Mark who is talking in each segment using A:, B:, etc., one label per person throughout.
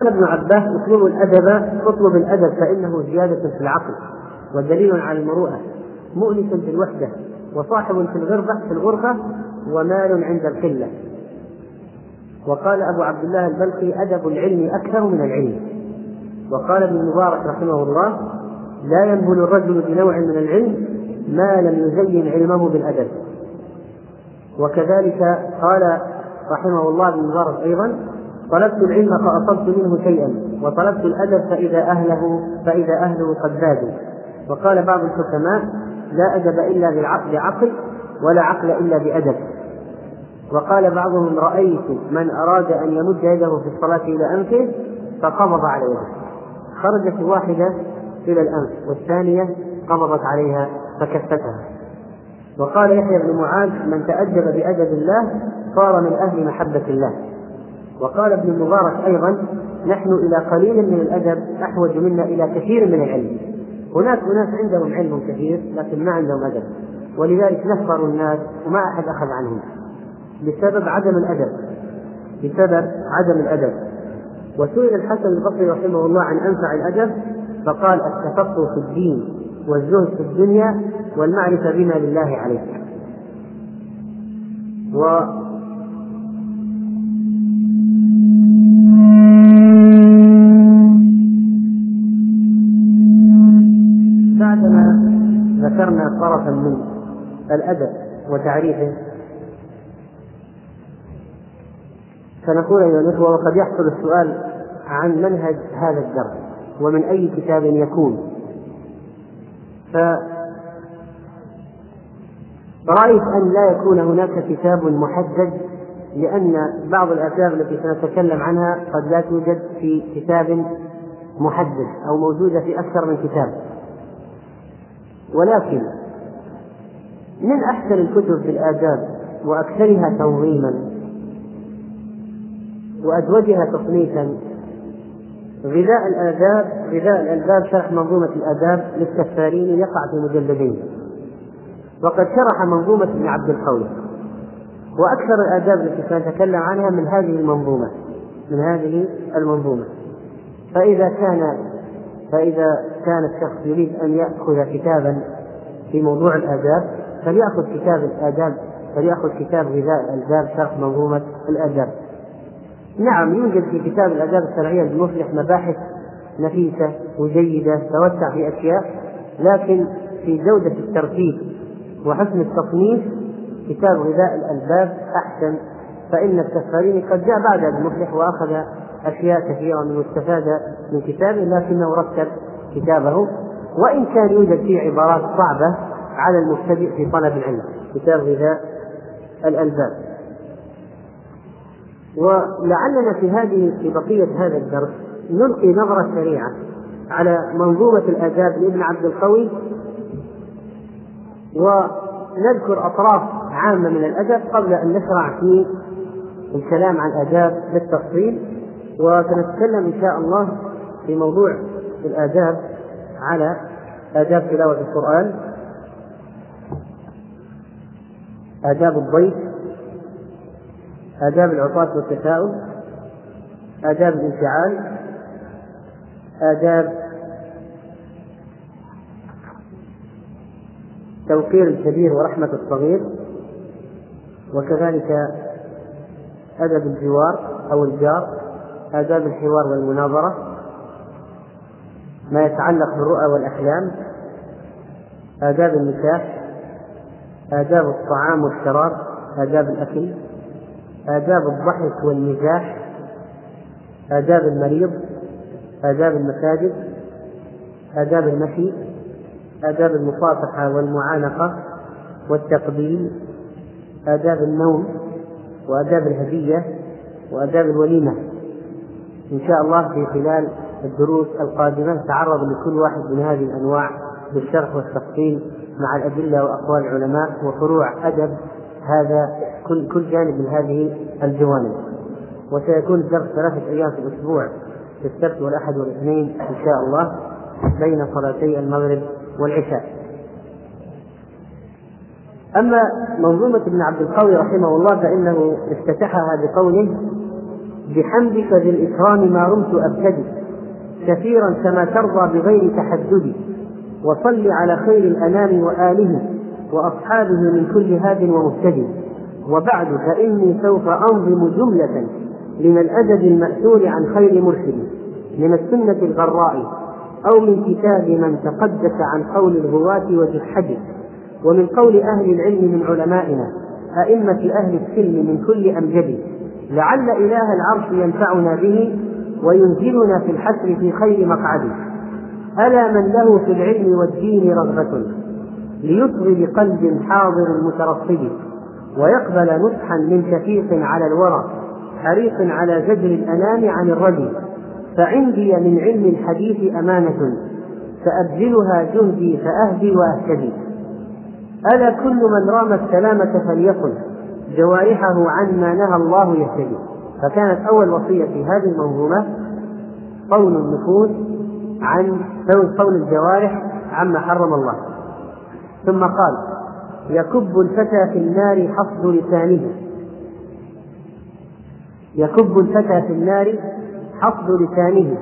A: قال ابن عباس اطلبوا الأدب اطلب الأدب فإنه زيادة في العقل ودليل على المروءة مؤنس في الوحدة وصاحب في الغربة في الغرفة ومال عند القلة. وقال أبو عبد الله البلخي أدب العلم أكثر من العلم. وقال ابن المبارك رحمه الله لا ينبل الرجل بنوع من العلم ما لم يزين علمه بالأدب. وكذلك قال رحمه الله ابن المبارك أيضا طلبت العلم فأصبت منه شيئا وطلبت الأدب فإذا أهله فإذا أهله قد زادوا. وقال بعض الحكماء لا أدب إلا بالعقل عقل ولا عقل إلا بأدب. وقال بعضهم رأيت من أراد أن يمد يده في الصلاة إلى أنفه فقبض على يده خرجت الواحدة إلى الأنف والثانية قبضت عليها فكفتها. وقال يحيى بن معاذ من تأدب بأدب الله صار من أهل محبة الله. وقال ابن المبارك أيضا نحن إلى قليل من الأدب أحوج منا إلى كثير من العلم. هناك أناس عندهم علم كثير لكن ما عندهم أدب. ولذلك نفروا الناس وما أحد أخذ عنهم. بسبب عدم الأدب. بسبب عدم الأدب. وسئل الحسن البصري رحمه الله عن أنفع الأدب فقال التفقه في الدين والزهد في الدنيا والمعرفة بما لله عليه. و الأدب وتعريفه. فنقول أيها الإخوة وقد يحصل السؤال عن منهج هذا الدرس ومن أي كتاب يكون. فرأيت أن لا يكون هناك كتاب محدد لأن بعض الآثار التي سنتكلم عنها قد لا توجد في كتاب محدد أو موجودة في أكثر من كتاب. ولكن من أحسن الكتب في الآداب وأكثرها تنظيما وأزوجها تصنيفا. غذاء الآداب غذاء الألباب شرح منظومة الآداب للكفارين يقع في مجلدين. وقد شرح منظومة ابن عبد القوي وأكثر الآداب التي سنتكلم عنها من هذه المنظومة من هذه المنظومة. فإذا كان فإذا كان الشخص يريد أن يأخذ كتابا في موضوع الآداب فليأخذ كتاب الآداب فليأخذ كتاب غذاء الآداب شرح منظومة الآداب. نعم يوجد في كتاب الآداب الشرعية المفلح مباحث نفيسة وجيدة توسع في أشياء لكن في جودة الترتيب وحسن التصنيف كتاب غذاء الألباب أحسن فإن الكفارين قد جاء بعد المفلح وأخذ أشياء كثيرة من استفاد من كتابه لكنه رتب كتابه. وإن كان يوجد فيه عبارات صعبة على المبتدئ في طلب العلم كتاب غذاء الألباب. ولعلنا في هذه في بقية هذا الدرس نلقي نظرة سريعة على منظومة الآداب لابن عبد القوي ونذكر أطراف عامة من الأدب قبل أن نشرع في الكلام عن الآداب بالتفصيل وسنتكلم إن شاء الله في موضوع الآداب على آداب تلاوة القرآن. آداب الضيف آداب العطاة والتساؤل آداب الانفعال آداب توقير الكبير ورحمة الصغير وكذلك أدب الجوار أو الجار آداب الحوار والمناظرة ما يتعلق بالرؤى والأحلام آداب النكاح آداب الطعام والشراب آداب الأكل آداب الضحك والمزاح آداب المريض آداب المساجد آداب المشي آداب المصافحة والمعانقة والتقبيل آداب النوم وآداب الهدية وآداب الوليمة. إن شاء الله في خلال الدروس القادمة نتعرض لكل واحد من هذه الأنواع بالشرح والتفصيل مع الأدلة وأقوال العلماء وفروع أدب هذا كل كل جانب من هذه الجوانب. وسيكون الدرس ثلاثة أيام في الأسبوع في السبت والأحد والاثنين إن شاء الله بين صلاتي المغرب والعشاء. أما منظومة ابن عبد القوي رحمه الله فإنه افتتحها بقوله بحمدك ذي الإكرام ما رمت أبتدي كثيرا كما ترضى بغير تحدد وصل على خير الأنام وآله وأصحابه من كل هاد ومهتدي وبعد فإني سوف أنظم جملة من الأدب المأثور عن خير مرشد من السنة الغراء أو من كتاب من تقدس عن قول الغواة وجحده ومن قول أهل العلم من علمائنا أئمة أهل السلم من كل أمجد. لعل إله العرش ينفعنا به وينزلنا في الحسر في خير مقعد ألا من له في العلم والدين رغبة ليصغي بقلب حاضر مترصد ويقبل نصحا من شفيق على الورى حريص على زجر الأنام عن الردي فعندي من علم الحديث أمانة سأبذلها جهدي فأهدي وأهتدي. ألا كل من رام السلامة فليقل جوارحه عما نهى الله يهتدي. فكانت أول وصية في هذه المنظومة قول النفوس عن قول الجوارح عما حرم الله. ثم قال يكب الفتى في النار حصد لسانه. يكب الفتى في النار حصد لسانه.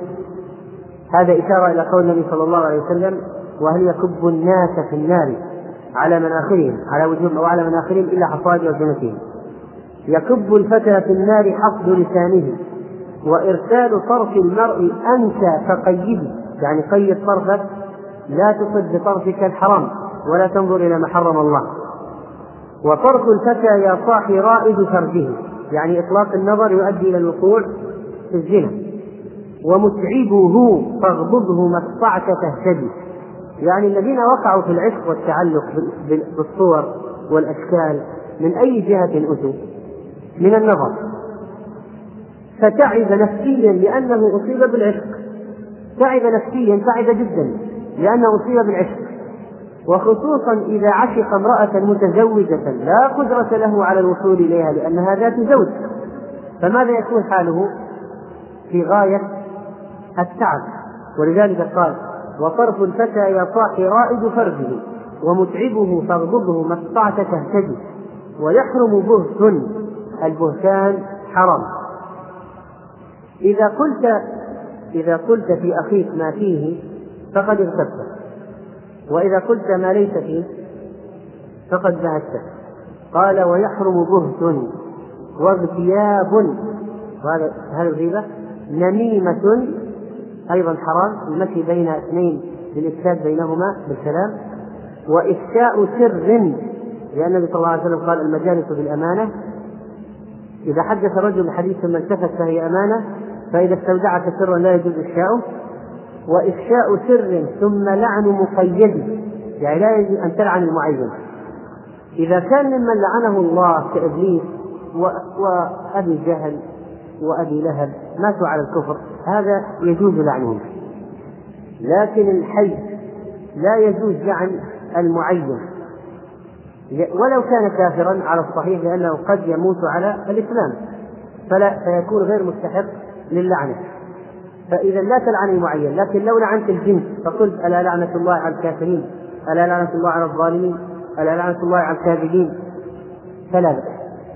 A: هذا إشارة إلى قول النبي صلى الله عليه وسلم وهل يكب الناس في النار على مناخرهم على وجوههم أو على مناخرهم إلا حصاد ألسنتهم يكب الفتى في النار حصد لسانه. وإرسال طرف المرء أنت فقيده. يعني قيد طرفك لا تصد بطرفك الحرام ولا تنظر إلى ما حرم الله. وطرف الفتى يا صاحي رائد فرجه يعني إطلاق النظر يؤدي إلى الوقوع في الزنا. ومتعبه فاغضبه ما استطعت تهتدي. يعني الذين وقعوا في العشق والتعلق بالصور والأشكال من أي جهة أتوا؟ من النظر. فتعب نفسيا لأنه أصيب بالعشق. تعب نفسيا تعب جدا لأنه أصيب بالعشق. وخصوصا إذا عشق امرأة متزوجة لا قدرة له على الوصول إليها لأنها ذات زوج. فماذا يكون حاله؟ في غاية التعب. ولذلك قال وطرف الفتى يا صاحي رائد فرجه ومتعبه فاغضبه ما استطعت تهتدي ويحرم بهت البهتان حرام. إذا قلت إذا قلت في أخيك ما فيه فقد اغتبته. وإذا قلت ما ليس فيه فقد بهته قال ويحرم بهت واغتياب. وهذا هذا الغيبة. نميمة أيضا حرام المشي بين اثنين للإفساد بينهما بالكلام وإفشاء سر لأن النبي صلى الله عليه وسلم قال المجالس بالأمانة. إذا حدث رجل حديث ثم التفت فهي أمانة فإذا استودعك سرا لا يجوز إفشاؤه وإفشاء سر ثم لعن مقيد يعني لا يجوز أن تلعن المعين. إذا كان ممن لعنه الله كإبليس وأبي جهل وأبي لهب ماتوا على الكفر هذا يجوز لعنهم. لكن الحي لا يجوز لعن المعين. ولو كان كافرا على الصحيح لأنه قد يموت على الإسلام. فلا فيكون غير مستحق للعنة. فإذا لا تلعن المعين لكن لو لعنت الجنس فقلت ألا لعنة الله على الكافرين؟ ألا لعنة الله على الظالمين؟ ألا لعنة الله على الكاذبين؟ فلا بأس.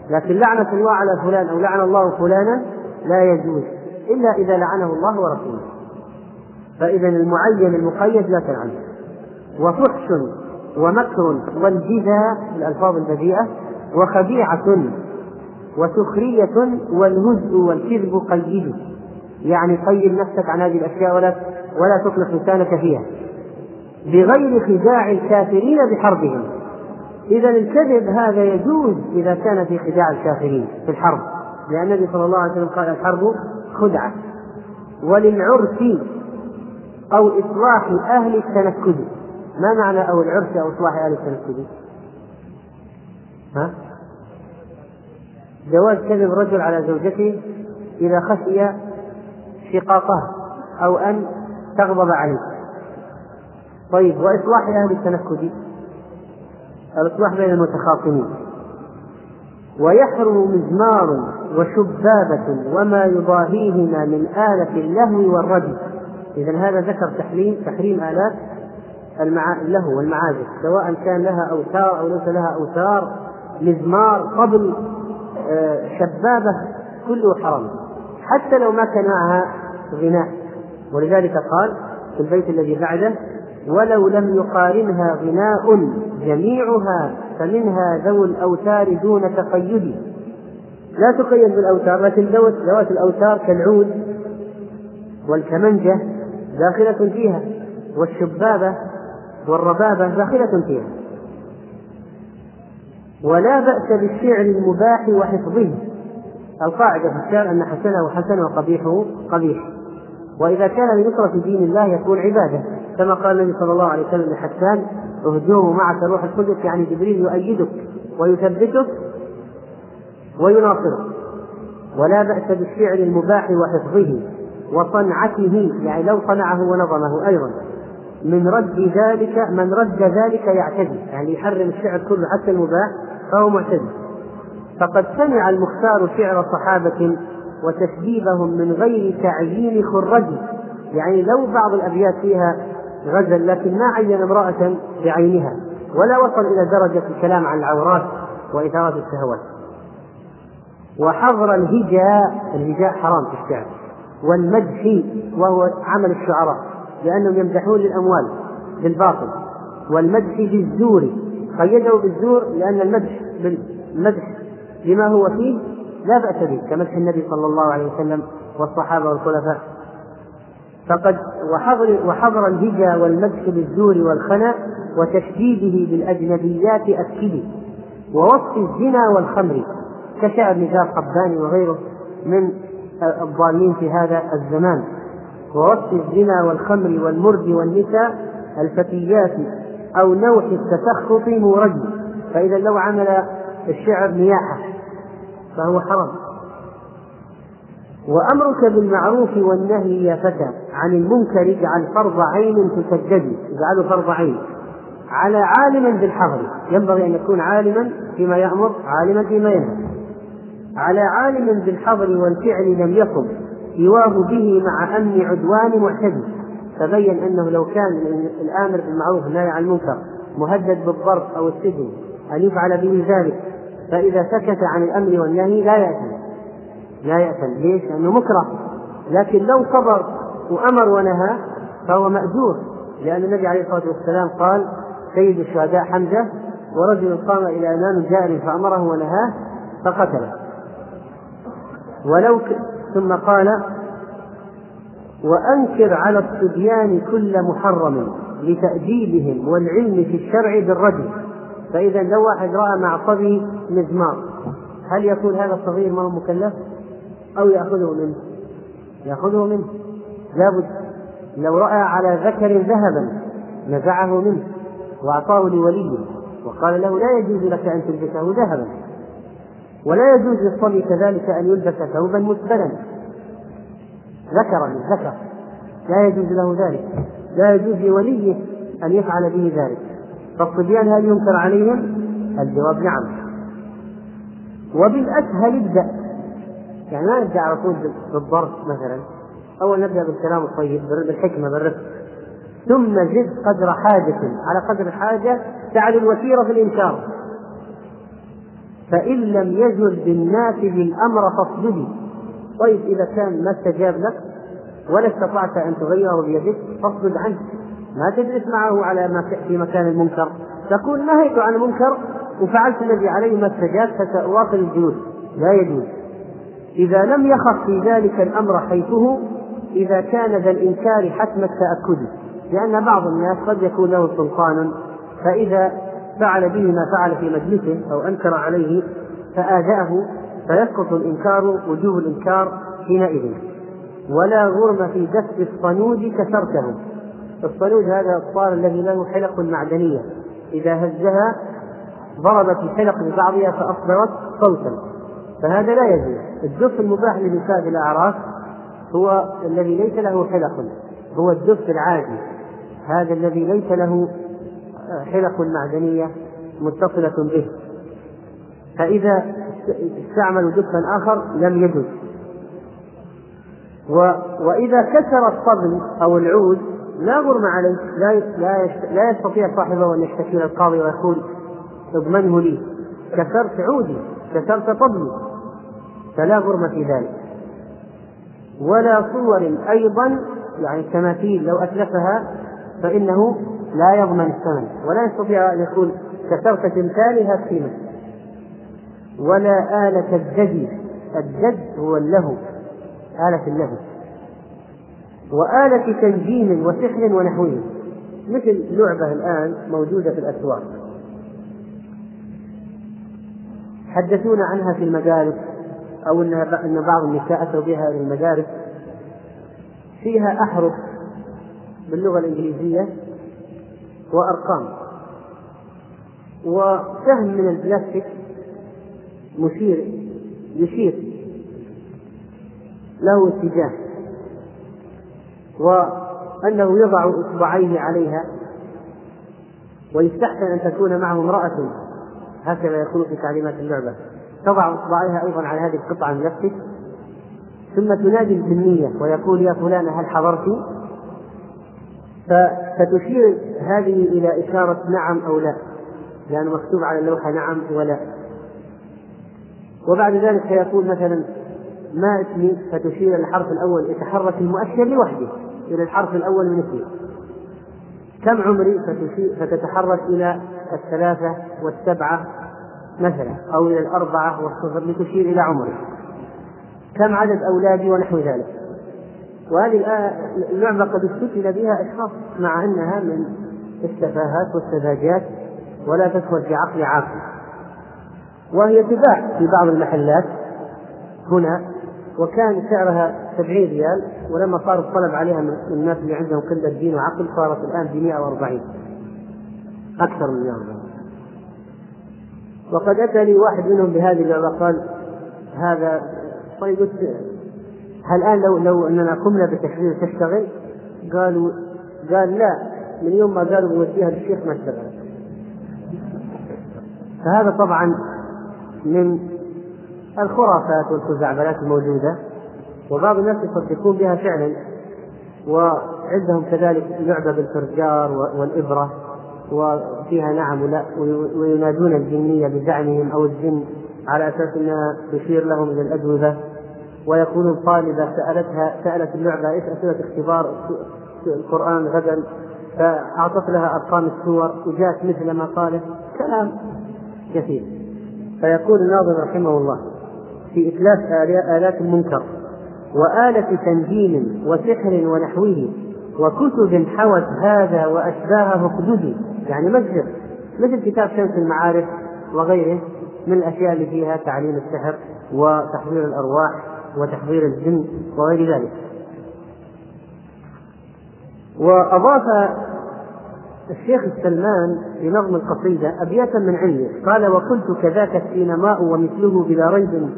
A: لكن لعنة الله على فلان أو لعن الله فلانا لا يجوز إلا إذا لعنه الله ورسوله. فإذا المعين المقيد لا تلعنه وفحش ومكر والجذا الألفاظ البذيئة وخديعة وسخرية والهزء والكذب قيده. يعني قيد نفسك عن هذه الأشياء ولا ولا تطلق لسانك فيها. بغير خداع الكافرين بحربهم. إذا الكذب هذا يجوز إذا كان في خداع الكافرين في الحرب. لأن النبي صلى الله عليه وسلم قال الحرب خدعة. وللعرس أو إصلاح أهل التنكد. ما معنى أو العرس أو إصلاح أهل التنكد؟ ها؟ جواز كذب رجل على زوجته إذا خشي شقاقها أو أن تغضب عليه. طيب وإصلاح أهل التنكد. الإصلاح بين المتخاصمين. ويحرم مزمار وشبابة وما يضاهيهما من آلة اللهو والردي إذا هذا ذكر تحريم تحريم آلات. اللهو والمعازف سواء كان لها أوتار أو ليس لها أوتار مزمار طبل شبابة كله حرام. حتى لو ما كان معها غناء. ولذلك قال في البيت الذي بعده ولو لم يقارنها غناء جميعها فمنها ذو الأوتار دون تقيد. لا تقيد بالأوتار لكن ذوات الأوتار كالعود والكمنجة داخلة فيها والشبابة والربابة داخلة فيها. ولا بأس بالشعر المباح وحفظه. القاعدة في الشعر أن حسنه حسن وقبيحه قبيح. وإذا كان لنصرة دين الله يكون عبادة. كما قال النبي صلى الله عليه وسلم لحسان اهجوه معك روح القدس يعني جبريل يؤيدك ويثبتك ويناصرك. ولا بأس بالشعر المباح وحفظه وصنعته يعني لو صنعه ونظمه أيضا. من رد ذلك من رد ذلك يعتدي. يعني يحرم الشعر كله حتى المباح فهو معتدي. فقد سمع المختار شعر صحابة وتسبيبهم من غير تعيين خرج. يعني لو بعض الأبيات فيها غزل لكن ما عين امرأة بعينها ولا وصل إلى درجة الكلام عن العورات وإثارة الشهوات. وحظر الهجاء الهجاء حرام في الشعر. والمدح وهو عمل الشعراء. لأنهم يمدحون للأموال بالباطل والمدح بالزور قيده بالزور لأن المدح بالمدح لما هو فيه لا بأس به كمدح النبي صلى الله عليه وسلم والصحابة والخلفاء. فقد وحضر وحضر الهجا والمدح بالزور والخنا وتشديده بالأجنبيات أكده ووصف الزنا والخمر كشعر نزار قباني وغيره من الضالين في هذا الزمان. ووصف الزنا والخمر والمرد والنساء الفتيات أو نوح التسخط مورد فإذا لو عمل الشعر نياحة فهو حرام. وأمرك بالمعروف والنهي يا فتى عن المنكر اجعل فرض عين تسجد اجعله فرض عين. على عالم بالحظر. ينبغي أن يكون عالما فيما يأمر عالما فيما ينهى. على عالم بالحظر والفعل لم يكن سواه به مع أمن عدوان معتدي تبين أنه لو كان الآمر بالمعروف والنهي عن المنكر مهدد بالضرب أو السجن أن يفعل به ذلك فإذا سكت عن الأمر والنهي لا يأثم. لا يأثم. ليش؟ لأنه مكره. لكن لو صبر وأمر ونهى فهو مأجور. لأن النبي عليه الصلاة والسلام قال سيد الشهداء حمزة ورجل قام إلى إمام جار فأمره ونهاه فقتله. ولو. ثم قال وأنكر على الصبيان كل محرم لتأديبهم والعلم في الشرع بالرجل فإذا لو واحد رأى مع صبي مزمار هل يكون هذا الصغير ما هو مكلف؟ أو يأخذه منه؟ يأخذه منه لابد لو رأى على ذكر ذهبا نزعه منه وأعطاه لوليه وقال له لا يجوز لك أن تلبسه ذهبا ولا يجوز للصبي كذلك أن يلبس ثوبا مسبلا ذكرا ذكر. لا يجوز له ذلك. لا يجوز لوليه أن يفعل به ذلك. فالصبيان هل ينكر عليهم؟ الجواب نعم. وبالأسهل ابدأ. يعني ما نبدأ على طول بالضرب مثلا. أول نبدأ بالكلام الطيب بالحكمة بالرفق. ثم زد قدر حاجة. على قدر الحاجة تعد الوتيرة في الإنكار. فإن لم يزل بالنافذ الأمر فاصددي طيب إذا كان ما استجاب لك ولا استطعت أن تغيره بيدك فاصدد عنه. ما تجلس معه على ما في مكان المنكر. تقول نهيت عن المنكر وفعلت الذي عليه ما استجاب فسأواصل الجلوس. لا يجوز. إذا لم يخف في ذلك الأمر حيثه إذا كان ذا الإنكار حتم التأكد. لأن بعض الناس قد يكون له سلطان فإذا فعل به ما فعل في مجلسه أو أنكر عليه فآذاه فيسقط الإنكار وجوب الإنكار حينئذ. ولا غرم في دف الصنوج كسرته الصنوج هذا الطار الذي له حلق معدنية. إذا هزها ضربت الحلق ببعضها فأصدرت صوتا. فهذا لا يجوز. الدف المباح لنساء الأعراف هو الذي ليس له حلق. هو الدف العادي. هذا الذي ليس له حلق معدنية متصلة به. فإذا استعملوا دفا آخر لم و... وإذا كسر الطبل أو العود لا غرم عليه لا لا يستطيع صاحبه أن يشتكي إلى القاضي ويقول اضمنه لي؟ كسرت عودي كسرت طبلي فلا غرم في ذلك. ولا صور أيضا يعني التماثيل لو أتلفها فإنه لا يضمن الثمن ولا يستطيع أن يقول كسرت تمثالها قيمة ولا آلة الدج الدج هو اللهو آلة اللهو. وآلة تنجيم وسحر ونحوه. مثل لعبة الآن موجودة في الأسواق. حدثونا عنها في المدارس أو أن بعض النساء أتوا بها إلى المدارس. فيها أحرف باللغة الإنجليزية. وأرقام. وسهم من البلاستيك مشير يشير له اتجاه. وأنه يضع إصبعيه عليها ويستحسن أن تكون معه امرأة. هكذا يقول في تعليمات اللعبة. تضع إصبعيها أيضا على هذه القطعة من نفسك ثم تنادي الجنية ويقول يا فلانة هل حضرت؟ فتشير هذه إلى إشارة نعم أو لا. لأنه مكتوب على اللوحة نعم ولا. وبعد ذلك فيقول مثلا ما اسمي؟ فتشير إلى الحرف الأول يتحرك المؤشر لوحده إلى الحرف الأول من اسمي كم عمري فتشير فتتحرك إلى الثلاثة والسبعة مثلا أو إلى الأربعة والصفر لتشير إلى عمري؟ كم عدد أولادي ونحو ذلك؟ وهذه اللعبة قد استثنى بها أشخاص مع أنها من السفاهات والسذاجات ولا تدخل في عقل عاقل. وهي تباع في بعض المحلات هنا وكان سعرها سبعين ريال ولما صار الطلب عليها من الناس اللي عندهم قلة دين وعقل صارت الآن ب 140 أكثر من 140 وقد أتى لي واحد منهم بهذه اللعبة قال هذا طيب الآن لو لو أننا قمنا بتحرير تشتغل؟ قالوا قال لا من يوم ما قالوا بوديها للشيخ ما اشتغلت. فهذا طبعا من الخرافات والخزعبلات الموجودة وبعض الناس يصدقون بها فعلا وعندهم كذلك لعبة بالفرجار والإبرة وفيها نعم ولا وينادون الجنية بزعمهم أو الجن على أساس أنها تشير لهم إلى الأجوبة ويقولون طالبة سألتها سألت اللعبة إيش؟ أسئلة اختبار القرآن غدا. فأعطت لها أرقام السور وجاءت مثل ما قالت كلام كثير. فيقول الناظم رحمه الله في إتلاف آلات المنكر وآلة تنجيم وسحر ونحوه وكتب حوت هذا وأشباهه اقددي يعني مصدر مثل كتاب شمس المعارف وغيره من الأشياء اللي فيها تعليم السحر وتحضير الأرواح وتحضير الجن وغير ذلك. وأضاف الشيخ السلمان في نظم القصيدة أبياتا من عنده قال وقلت كذاك السينماء ومثله بلا ريب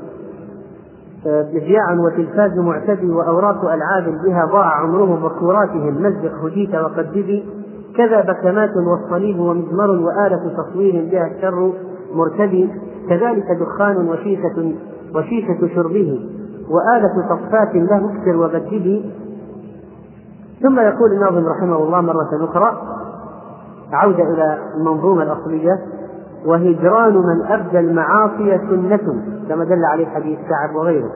A: مذياع وتلفاز معتدي وأوراق ألعاب بها ضاع عمرهم وكوراتهم مزق هديت وقددي كذا بكمات والصليب ومزمر وآلة تصوير بها الشر مرتدي كذلك دخان وشيشة وشيشة شربه. وآلة صفات له اكسر وبدده ثم يقول الناظم رحمه الله مرة أخرى عودة إلى المنظومة الأصلية وهجران من أبدى المعاصي سنة كما دل عليه حديث كعب وغيره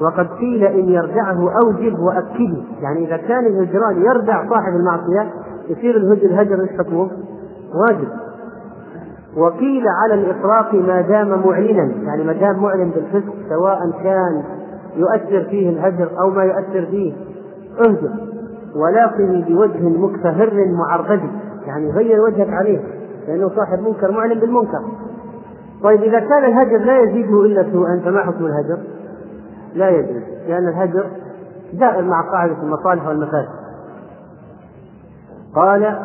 A: وقد قيل إن يرجعه أوجب وأكده يعني إذا كان الهجران يرجع صاحب المعصية يصير الهجر هجر إيش حكمه؟ واجب وقيل على الإطلاق ما دام معلنا يعني ما دام معلن بالفسق سواء كان يؤثر فيه الهجر أو ما يؤثر فيه. اهجر ولاقني بوجه مكتهر معرض يعني غير وجهك عليه لأنه صاحب منكر معلن بالمنكر. طيب إذا كان الهجر لا يزيده إلا سوءا فما حكم الهجر؟ لا يجوز لأن الهجر دائر مع قاعدة المصالح والمفاسد. قال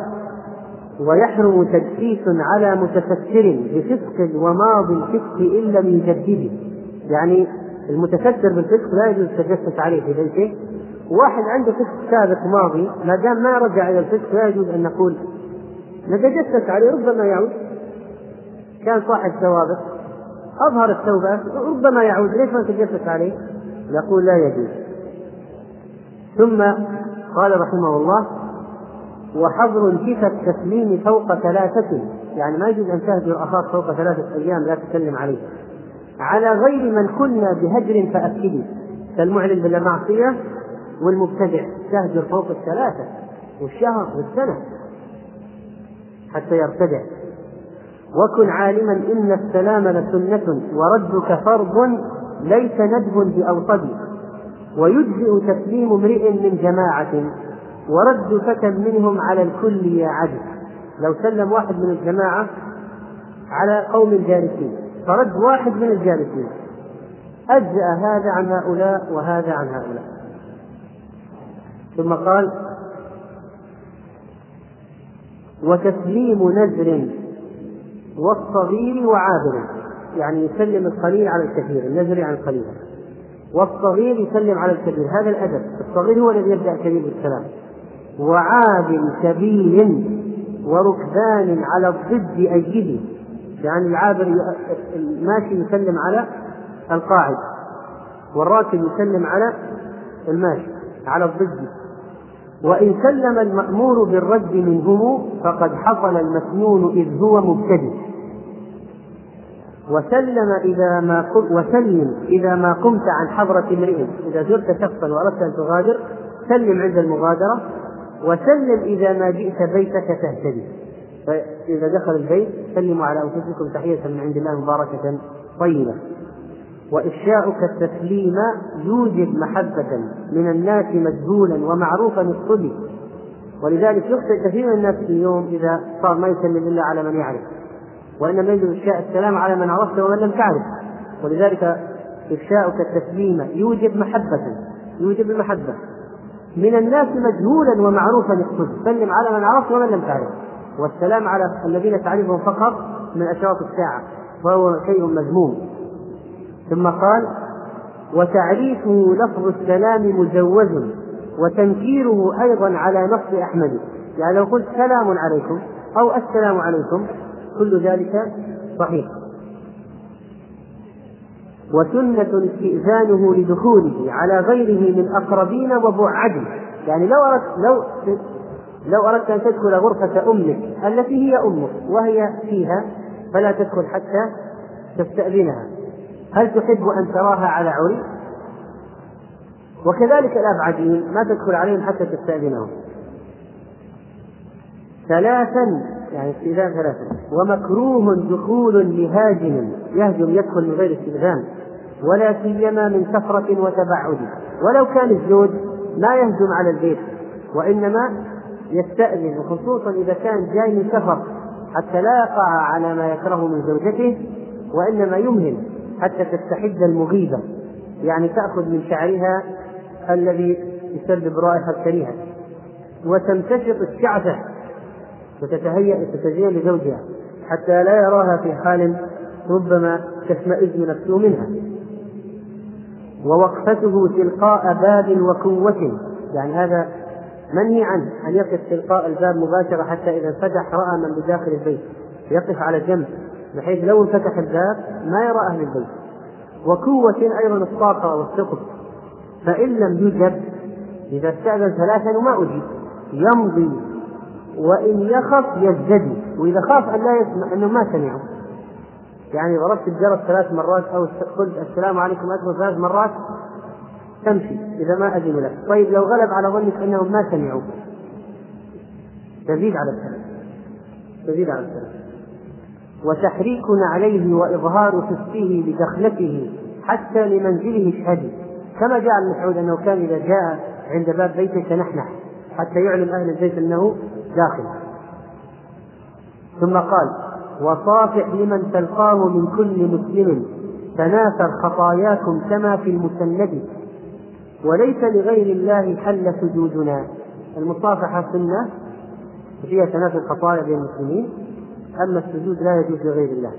A: ويحرم تجسيس على متفكر بفسق وماضي الفسق إن لم يجدده يعني المتفكر بالفسق لا يجوز التجسس عليه في بيته واحد عنده فسق سابق ماضي ما دام ما رجع إلى الفسق لا يجوز أن نقول نتجسس عليه ربما يعود. كان صاحب سوابق أظهر التوبة ربما يعود. ليش ما نتجسس عليه؟ نقول لا يجوز. ثم قال رحمه الله وحظر انتفى التسليم فوق ثلاثة يعني ما يجوز أن تهجر أخاك فوق ثلاثة أيام لا تسلم عليه. على غير من كنا بهجر فأكده. كالمعلن بالمعصية والمبتدع تهجر فوق الثلاثة والشهر والسنة حتى يرتدع. وكن عالما إن السلام لسنة وردك فرض ليس ندب بأوطد. ويجزئ تسليم امرئ من جماعة ورد فتى منهم على الكل يا عدل. لو سلم واحد من الجماعة على قوم جالسين. فرد واحد من الجالسين. أجزأ هذا عن هؤلاء وهذا عن هؤلاء. ثم قال وتسليم نذر والصغير وعابر. يعني يسلم القليل على الكثير النذر عن القليل. والصغير يسلم على الكبير هذا الأدب. الصغير هو الذي يبدأ الكبير بالسلام. وعاب كبير وركبان على الضد أيده. يعني العابر الماشي يسلم على القاعد والراكب يسلم على الماشي على الضد. وإن سلم المأمور بالرد منهم فقد حصل المسنون إذ هو مبتدئ. وسلم إذا ما وسلم إذا ما قمت عن حضرة امرئ. إذا زرت شخصا وأردت أن تغادر سلم عند المغادرة وسلم إذا ما جئت بيتك تهتدي. فإذا دخل البيت سلموا على أنفسكم تحية من عند الله مباركة طيبة. وإفشاؤك التسليم يوجب محبة من الناس مجهولا ومعروفا الصدي ولذلك يخطئ كثير من الناس اليوم إذا صار ما يسلم إلا على من يعرف. وإنما يجب إفشاء السلام على من عرفته ومن لم تعرف. ولذلك إفشاؤك التسليم يوجب محبة يوجب المحبة. من الناس مجهولا ومعروفا الصدق سلم على من عرفت ومن لم تعرف. والسلام على الذين تعرفهم فقط من أشراط الساعة وهو شيء مذموم. ثم قال وتعريفه لفظ السلام مجوز وتنكيره أيضا على نص أحمد. يعني لو قلت سلام عليكم أو السلام عليكم كل ذلك صحيح. وسنة استئذانه لدخوله على غيره من أقربين وبعد يعني لو أردت لو لو أردت أن تدخل غرفة أمك التي هي أمك وهي فيها فلا تدخل حتى تستأذنها. هل تحب أن تراها على عري؟ وكذلك الأبعدين ما تدخل عليهم حتى تستأذنهم. ثلاثا يعني استئذان ثلاثا. ومكروه دخول لهاجم يهجم يدخل من غير استئذان. ولا سيما من سفرة وتبعد. ولو كان الزوج ما يهجم على البيت وإنما يستأذن خصوصا إذا كان جاي من سفر حتى لا يقع على ما يكره من زوجته وإنما يمهل حتى تستحد المغيبة. يعني تأخذ من شعرها الذي يسبب رائحة كريهة وتمتشط الشعثة وتتهيأ تتزين لزوجها حتى لا يراها في حال ربما تشمئز نفسه منها. ووقفته تلقاء باب وكوة يعني هذا منهي عنه أن يقف تلقاء الباب مباشرة حتى إذا انفتح رأى من بداخل البيت. يقف على جنب بحيث لو انفتح الباب ما يرى أهل البيت. وكوة أيضا الطاقة والثقب فإن لم يجب إذا استأذن ثلاثا وما أجيب. يمضي وإن يخف يزددي. وإذا خاف أن لا يسمع أنه ما سمعه. يعني ضربت الجرس ثلاث مرات أو قلت السلام عليكم أكبر ثلاث مرات تمشي إذا ما أذن لك. طيب لو غلب على ظنك أنهم ما سمعوا تزيد على السلام تزيد على السلام وتحريك عليه وإظهار فسقه لدخلته حتى لمنزله اشهدي كما جاء عن مسعود أنه كان إذا جاء عند باب بيته تنحنح حتى يعلم أهل البيت أنه داخل. ثم قال وصافح لمن تلقاه من كل مسلم. تناثر خطاياكم كما في المسند وليس لغير الله حل سجودنا. المصافحة سنة فيها تنافي الخطايا بين المسلمين أما السجود لا يجوز لغير الله.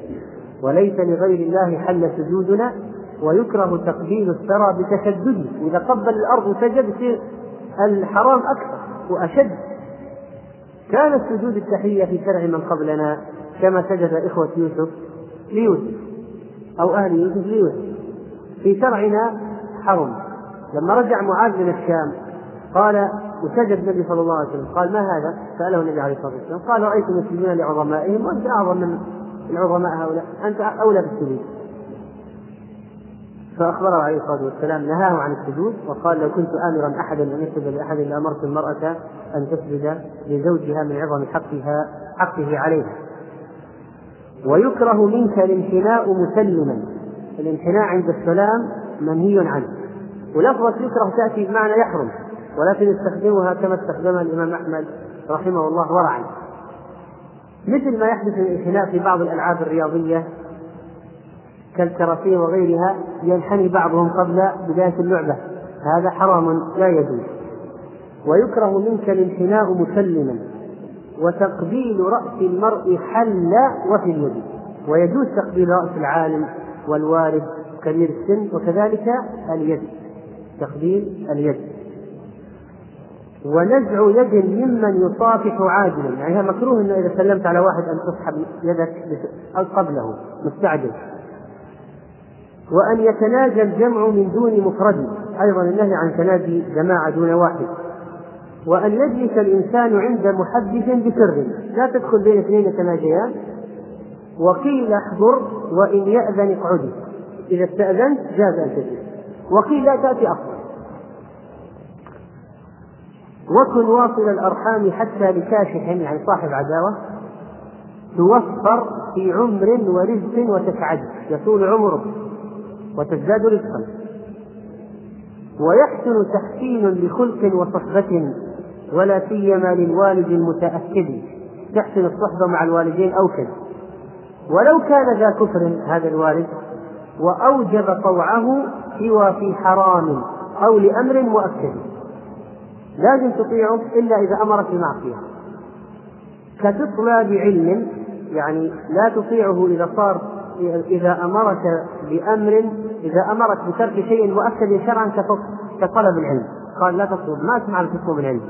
A: وليس لغير الله حل سجودنا ويكره تقبيل الثرى بتشدده. إذا قبل الأرض وسجد يصير الحرام أكثر وأشد. كان السجود التحية في شرع من قبلنا كما سجد إخوة يوسف ليوسف أو أهل يوسف ليوسف. في شرعنا حرم. لما رجع معاذ من الشام قال وسجد النبي صلى الله عليه وسلم. قال ما هذا؟ سأله النبي عليه الصلاة والسلام. قال رأيت المسلمين لعظمائهم وأنت أعظم من العظماء هؤلاء. أنت أولى بالسجود. فأخبره عليه الصلاة والسلام نهاه عن السجود وقال لو كنت آمرا أحدا أن يسجد لأحد لأمرت المرأة أن تسجد لزوجها من عظم حقها حقه عليها. ويكره منك الانحناء مسلما. الانحناء عند السلام منهي عنه. ولفظة يكره تأتي بمعنى يحرم ولكن يستخدمها كما استخدمها الإمام أحمد رحمه الله ورعا. مثل ما يحدث الانحناء في بعض الألعاب الرياضية كالكراسي وغيرها ينحني بعضهم قبل بداية اللعبة. هذا حرام لا يجوز. ويكره منك الانحناء مسلما وتقبيل رأس المرء حل وفي اليد. ويجوز تقبيل رأس العالم والوالد كبير السن وكذلك اليد. تقبيل اليد. ونزع يد ممن يصافح عاجلا يعني مكروه إنه إذا سلمت على واحد أن تسحب يدك قبله مستعجل. وأن يتناجى الجمع من دون مفرد. أيضا النهي عن تناجي جماعة دون واحد. وأن يجلس الإنسان عند محدث بسر. لا تدخل بين اثنين يتناجيان. وقيل احضر وإن يأذن اقعدي إذا استأذنت جاز أن تجلس. وقيل لا تأتي أفضل. وكن واصل الأرحام حتى لكاشح يعني صاحب عداوة. توفر في عمر ورزق وتسعد. يطول عمرك وتزداد رزقا. ويحسن تحسين لخلق وصحبة ولا سيما للوالد المتأكد. تحسن الصحبة مع الوالدين أوكد ولو كان ذا كفر هذا الوالد وأوجب طوعه سوى في حرام أو لأمر مؤكد. لازم تطيعه إلا إذا أمرك بمعصية. كتطلى بعلم يعني لا تطيعه إذا صار إذا أمرك بأمر إذا أمرك بترك شيء مؤكد شرعا كطلب العلم. قال لا تطلب ما اسمع تطلب العلم.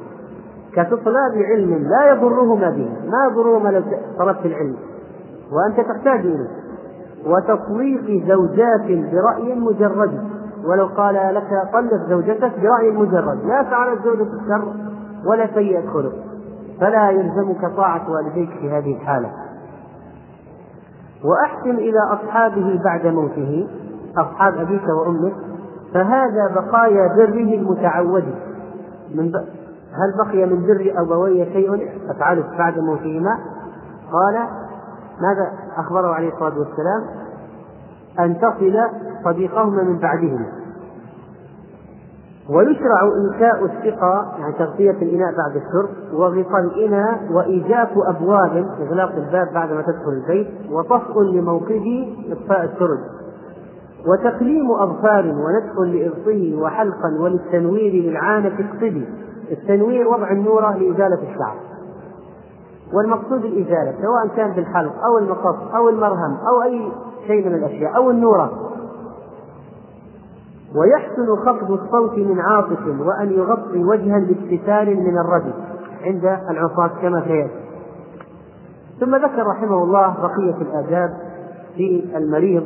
A: كطلاب علم لا يضرهما به ما يضرهما لو طلبت العلم. وأنت تحتاج إليه. وتطليق زوجات برأي مجرد. ولو قال لك طلق زوجتك برأي مجرد لا فعلت زوجة الشر ولا سيئة خلق فلا يلزمك طاعة والديك في هذه الحالة وأحسن إلى أصحابه بعد موته أصحاب أبيك وأمك فهذا بقايا بره المتعود من ب... هل بقي من بر أبوي شيء أفعله بعد موتهما؟ قال ماذا أخبره عليه الصلاة والسلام؟ أن تصل صديقهما من بعدهما. ويشرع إنشاء الثقة يعني تغطية الإناء بعد الشرب وغطاء الإناء وإيجاف أبواب إغلاق الباب بعد ما تدخل البيت وطفء لموقده إطفاء السرج. وتقليم أظفار ونتف لإغطه وحلقا وللتنوير للعانة اقصدي التنوير وضع النورة لإزالة الشعر. والمقصود الإزالة سواء كان بالحلق أو المقص أو المرهم أو أي شيء من الأشياء أو النورة. ويحسن خفض الصوت من عاطف وأن يغطي وجها باستتار من الردي عند العصاة كما سيأتي. ثم ذكر رحمه الله بقية الآداب في المريض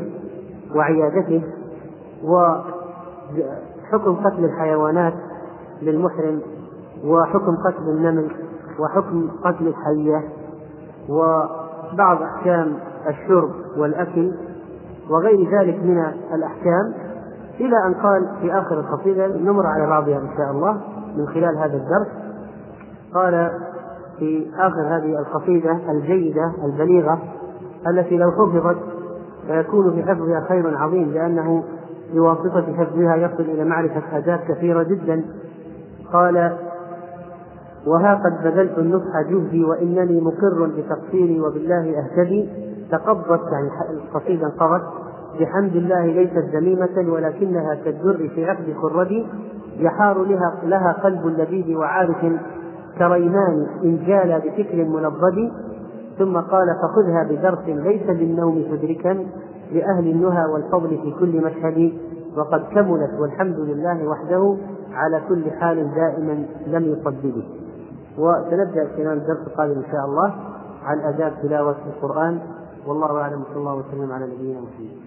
A: وعيادته وحكم قتل الحيوانات للمحرم وحكم قتل النمل وحكم قتل الحية وبعض أحكام الشرب والأكل وغير ذلك من الأحكام. إلى أن قال في آخر القصيدة نمر على بعضها إن شاء الله من خلال هذا الدرس. قال في آخر هذه القصيدة الجيدة البليغة التي لو حفظت فيكون في حفظها خير عظيم لأنه بواسطة حفظها يصل إلى معرفة آداب كثيرة جدا. قال وها قد بذلت النصح جهدي وإنني مقر بتقصيري وبالله أهتدي. تقبضت يعني القصيدة انقضت بحمد الله ليست ذميمة ولكنها كالدر في عقد خرد يحار لها, لها قلب لبيب وعارف كريمان إن جال بفكر منضد. ثم قال فخذها بدرس ليس بالنوم تدركا لأهل النهى والفضل في كل مشهد. وقد كملت والحمد لله وحده على كل حال دائما لم يصدده وسنبدأ في الدرس القادم إن شاء الله عن آداب تلاوة القرآن. والله أعلم. صلى الله وسلم على نبينا محمد.